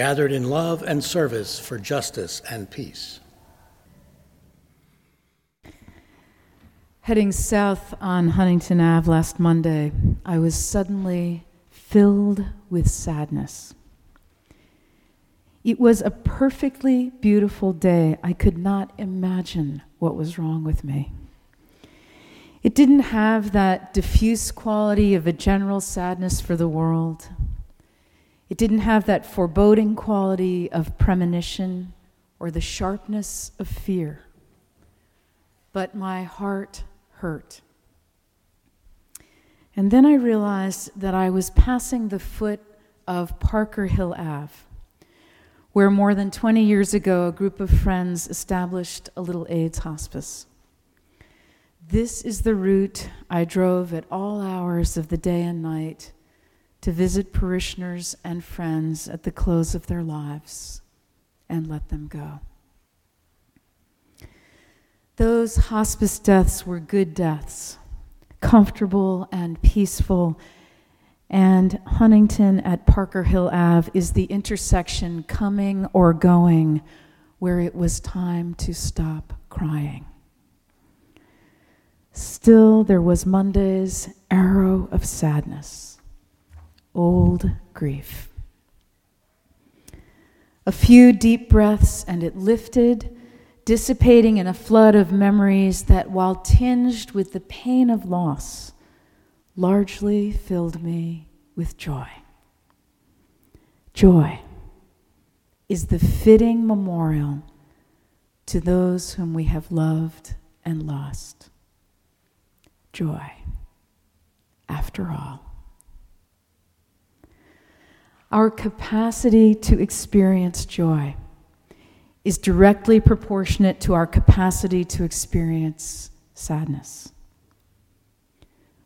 gathered in love and service for justice and peace. Heading south on Huntington Ave last Monday, I was suddenly filled with sadness. It was a perfectly beautiful day. I could not imagine what was wrong with me. It didn't have that diffuse quality of a general sadness for the world. It didn't have that foreboding quality of premonition or the sharpness of fear. But my heart hurt. And then I realized that I was passing the foot of Parker Hill Ave, where more than 20 years ago a group of friends established a little AIDS hospice. This is the route I drove at all hours of the day and night to visit parishioners and friends at the close of their lives and let them go. Those hospice deaths were good deaths, comfortable and peaceful. And Huntington at Parker Hill Ave is the intersection coming or going where it was time to stop crying. Still, there was Monday's arrow of sadness old grief. A few deep breaths, and it lifted, dissipating in a flood of memories that, while tinged with the pain of loss, largely filled me with joy. Joy is the fitting memorial to those whom we have loved and lost. Joy, after all. Our capacity to experience joy is directly proportionate to our capacity to experience sadness.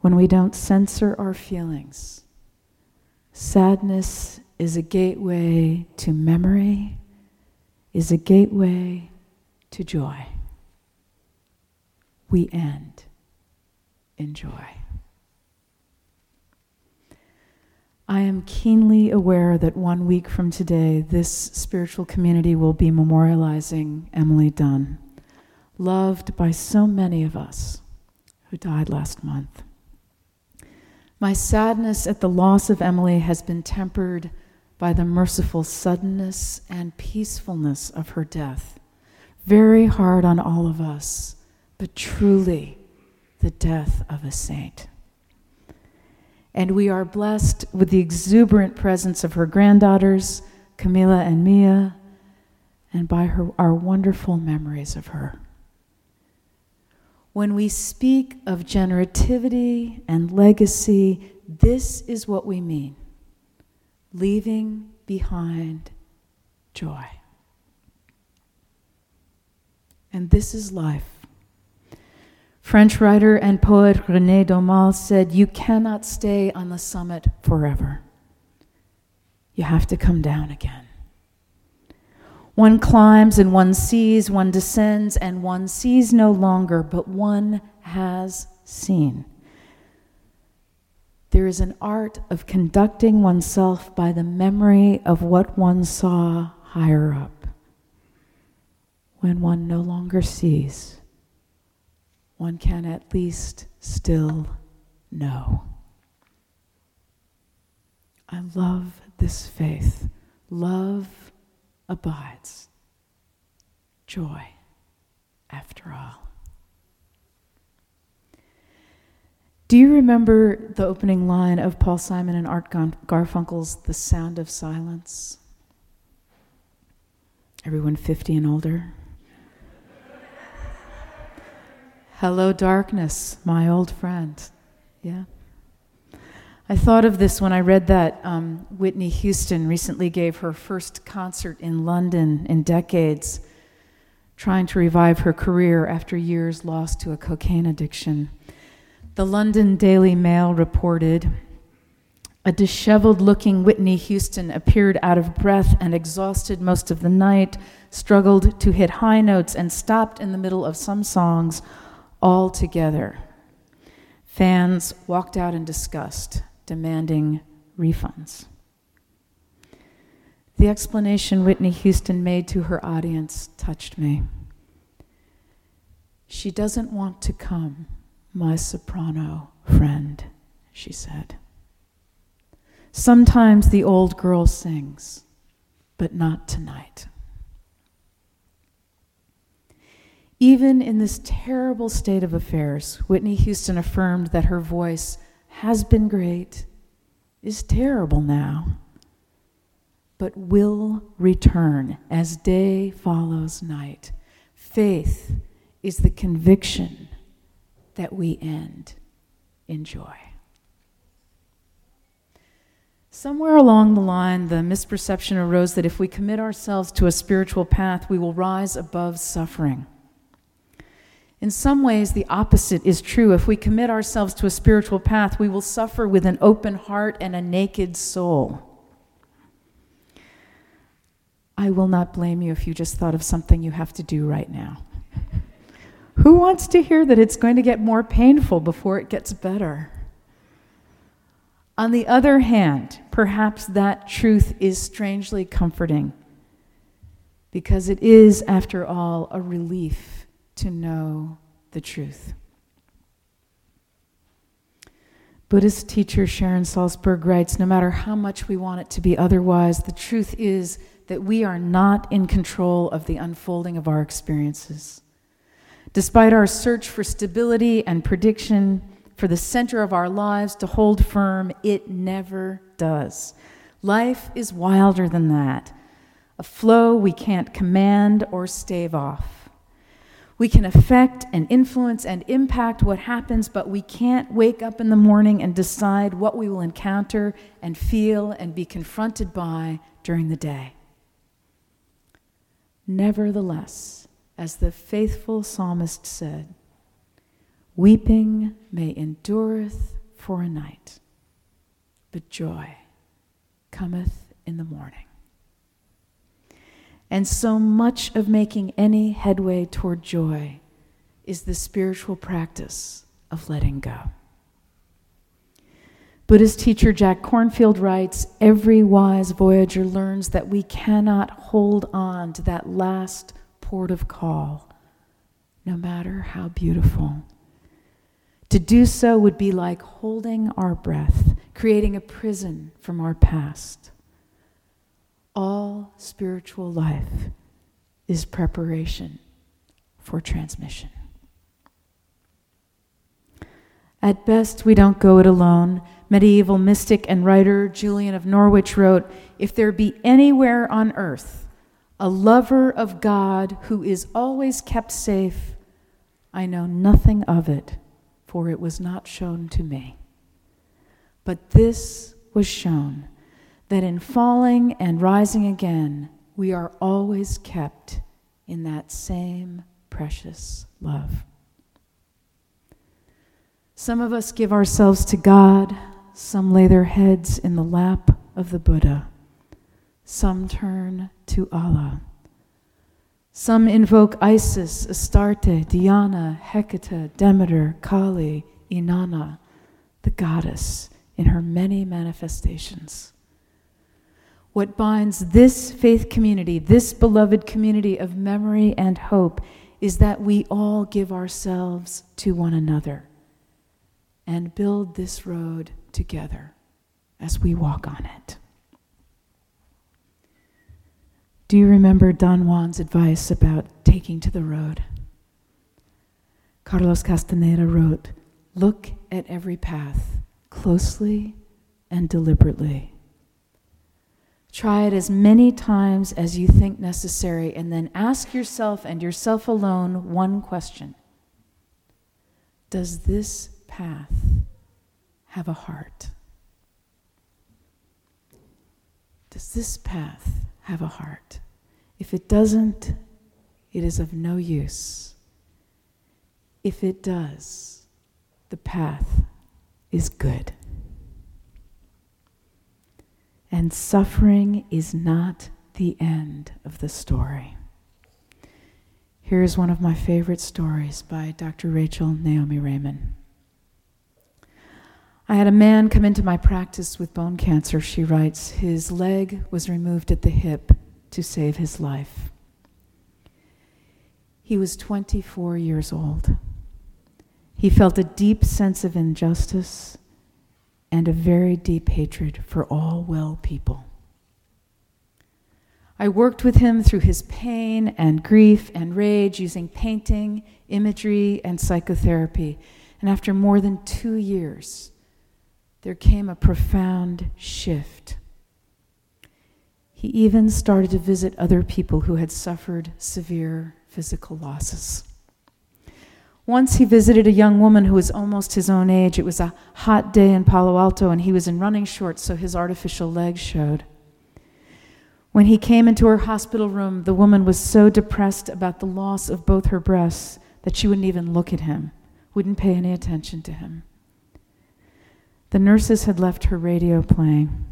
When we don't censor our feelings, sadness is a gateway to memory, is a gateway to joy. We end in joy. I am keenly aware that one week from today, this spiritual community will be memorializing Emily Dunn, loved by so many of us who died last month. My sadness at the loss of Emily has been tempered by the merciful suddenness and peacefulness of her death. Very hard on all of us, but truly the death of a saint and we are blessed with the exuberant presence of her granddaughters, Camila and Mia, and by her, our wonderful memories of her. When we speak of generativity and legacy, this is what we mean leaving behind joy. And this is life. French writer and poet René Daumal said, You cannot stay on the summit forever. You have to come down again. One climbs and one sees, one descends, and one sees no longer, but one has seen. There is an art of conducting oneself by the memory of what one saw higher up when one no longer sees one can at least still know. I love this faith. Love abides. Joy, after all. Do you remember the opening line of Paul Simon and Art Garfunkel's The Sound of Silence? Everyone 50 and older? Hello, darkness, my old friend. Yeah. I thought of this when I read that um, Whitney Houston recently gave her first concert in London in decades, trying to revive her career after years lost to a cocaine addiction. The London Daily Mail reported a disheveled looking Whitney Houston appeared out of breath and exhausted most of the night, struggled to hit high notes, and stopped in the middle of some songs altogether. Fans walked out in disgust demanding refunds. The explanation Whitney Houston made to her audience touched me. She doesn't want to come, my soprano friend, she said. Sometimes the old girl sings, but not tonight. Even in this terrible state of affairs, Whitney Houston affirmed that her voice has been great, is terrible now, but will return as day follows night. Faith is the conviction that we end in joy. Somewhere along the line, the misperception arose that if we commit ourselves to a spiritual path, we will rise above suffering. In some ways, the opposite is true. If we commit ourselves to a spiritual path, we will suffer with an open heart and a naked soul. I will not blame you if you just thought of something you have to do right now. Who wants to hear that it's going to get more painful before it gets better? On the other hand, perhaps that truth is strangely comforting because it is, after all, a relief to know the truth. Buddhist teacher Sharon Salzberg writes No matter how much we want it to be otherwise, the truth is that we are not in control of the unfolding of our experiences. Despite our search for stability and prediction, for the center of our lives to hold firm, it never does. Life is wilder than that, a flow we can't command or stave off. We can affect and influence and impact what happens, but we can't wake up in the morning and decide what we will encounter and feel and be confronted by during the day. Nevertheless, as the faithful psalmist said, weeping may endureth for a night, but joy cometh in the morning. And so much of making any headway toward joy is the spiritual practice of letting go. Buddhist teacher Jack Kornfield writes Every wise voyager learns that we cannot hold on to that last port of call, no matter how beautiful. To do so would be like holding our breath, creating a prison from our past. All spiritual life is preparation for transmission. At best, we don't go it alone. Medieval mystic and writer Julian of Norwich wrote If there be anywhere on earth a lover of God who is always kept safe, I know nothing of it, for it was not shown to me. But this was shown that in falling and rising again, we are always kept in that same precious love. Some of us give ourselves to God, some lay their heads in the lap of the Buddha, some turn to Allah. Some invoke Isis, Astarte, Diana, Hecate, Demeter, Kali, Inanna, the goddess in her many manifestations. What binds this faith community, this beloved community of memory and hope, is that we all give ourselves to one another and build this road together as we walk on it. Do you remember Don Juan's advice about taking to the road? Carlos Castaneda wrote, Look at every path closely and deliberately Try it as many times as you think necessary, and then ask yourself and yourself alone one question Does this path have a heart? Does this path have a heart? If it doesn't, it is of no use. If it does, the path is good. And suffering is not the end of the story. Here is one of my favorite stories by Dr. Rachel Naomi Remen. I had a man come into my practice with bone cancer, she writes. His leg was removed at the hip to save his life. He was 24 years old. He felt a deep sense of injustice and a very deep hatred for all well people. I worked with him through his pain and grief and rage using painting, imagery, and psychotherapy. And after more than two years, there came a profound shift. He even started to visit other people who had suffered severe physical losses. Once he visited a young woman who was almost his own age. It was a hot day in Palo Alto, and he was in running shorts, so his artificial legs showed. When he came into her hospital room, the woman was so depressed about the loss of both her breasts that she wouldn't even look at him, wouldn't pay any attention to him. The nurses had left her radio playing.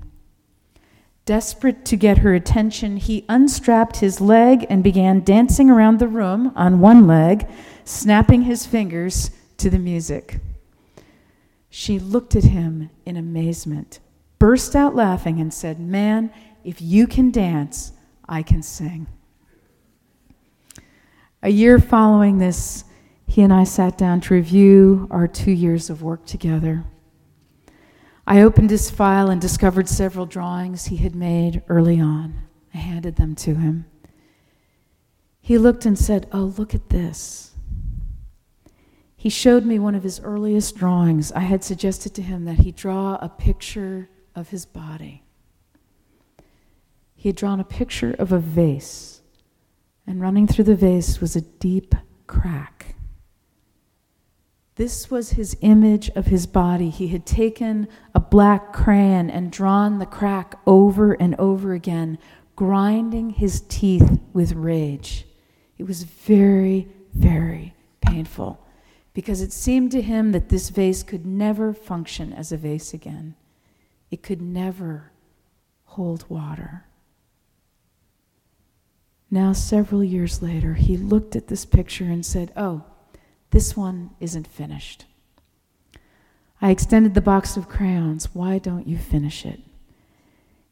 Desperate to get her attention, he unstrapped his leg and began dancing around the room on one leg, snapping his fingers to the music. She looked at him in amazement, burst out laughing, and said, Man, if you can dance, I can sing. A year following this, he and I sat down to review our two years of work together. I opened his file and discovered several drawings he had made early on. I handed them to him. He looked and said, Oh, look at this. He showed me one of his earliest drawings. I had suggested to him that he draw a picture of his body. He had drawn a picture of a vase, and running through the vase was a deep crack. This was his image of his body. He had taken a black crayon and drawn the crack over and over again, grinding his teeth with rage. It was very, very painful because it seemed to him that this vase could never function as a vase again. It could never hold water. Now, several years later, he looked at this picture and said, Oh, this one isn't finished. I extended the box of crayons. Why don't you finish it?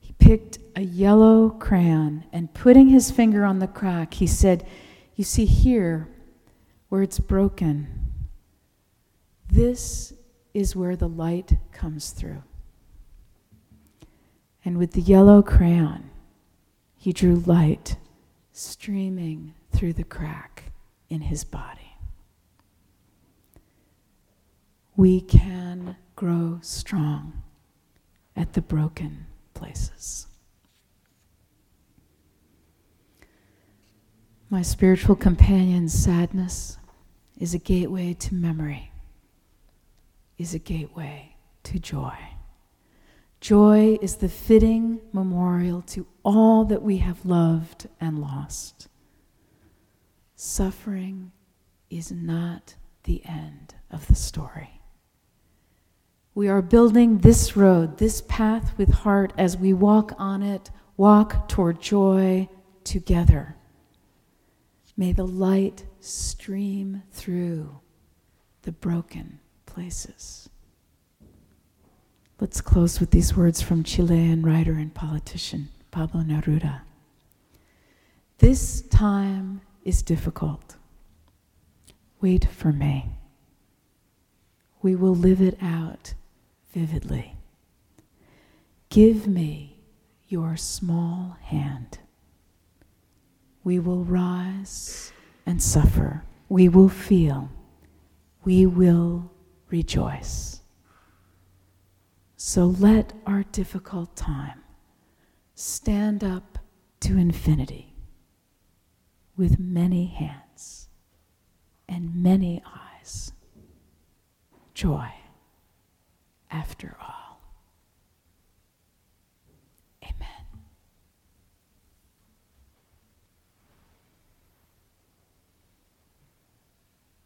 He picked a yellow crayon and putting his finger on the crack, he said, You see here where it's broken, this is where the light comes through. And with the yellow crayon, he drew light streaming through the crack in his body. We can grow strong at the broken places. My spiritual companion's sadness is a gateway to memory, is a gateway to joy. Joy is the fitting memorial to all that we have loved and lost. Suffering is not the end of the story. We are building this road, this path with heart as we walk on it, walk toward joy together. May the light stream through the broken places. Let's close with these words from Chilean writer and politician Pablo Neruda. This time is difficult. Wait for me. We will live it out vividly. Give me your small hand. We will rise and suffer. We will feel. We will rejoice. So let our difficult time stand up to infinity with many hands and many eyes. Joy after all.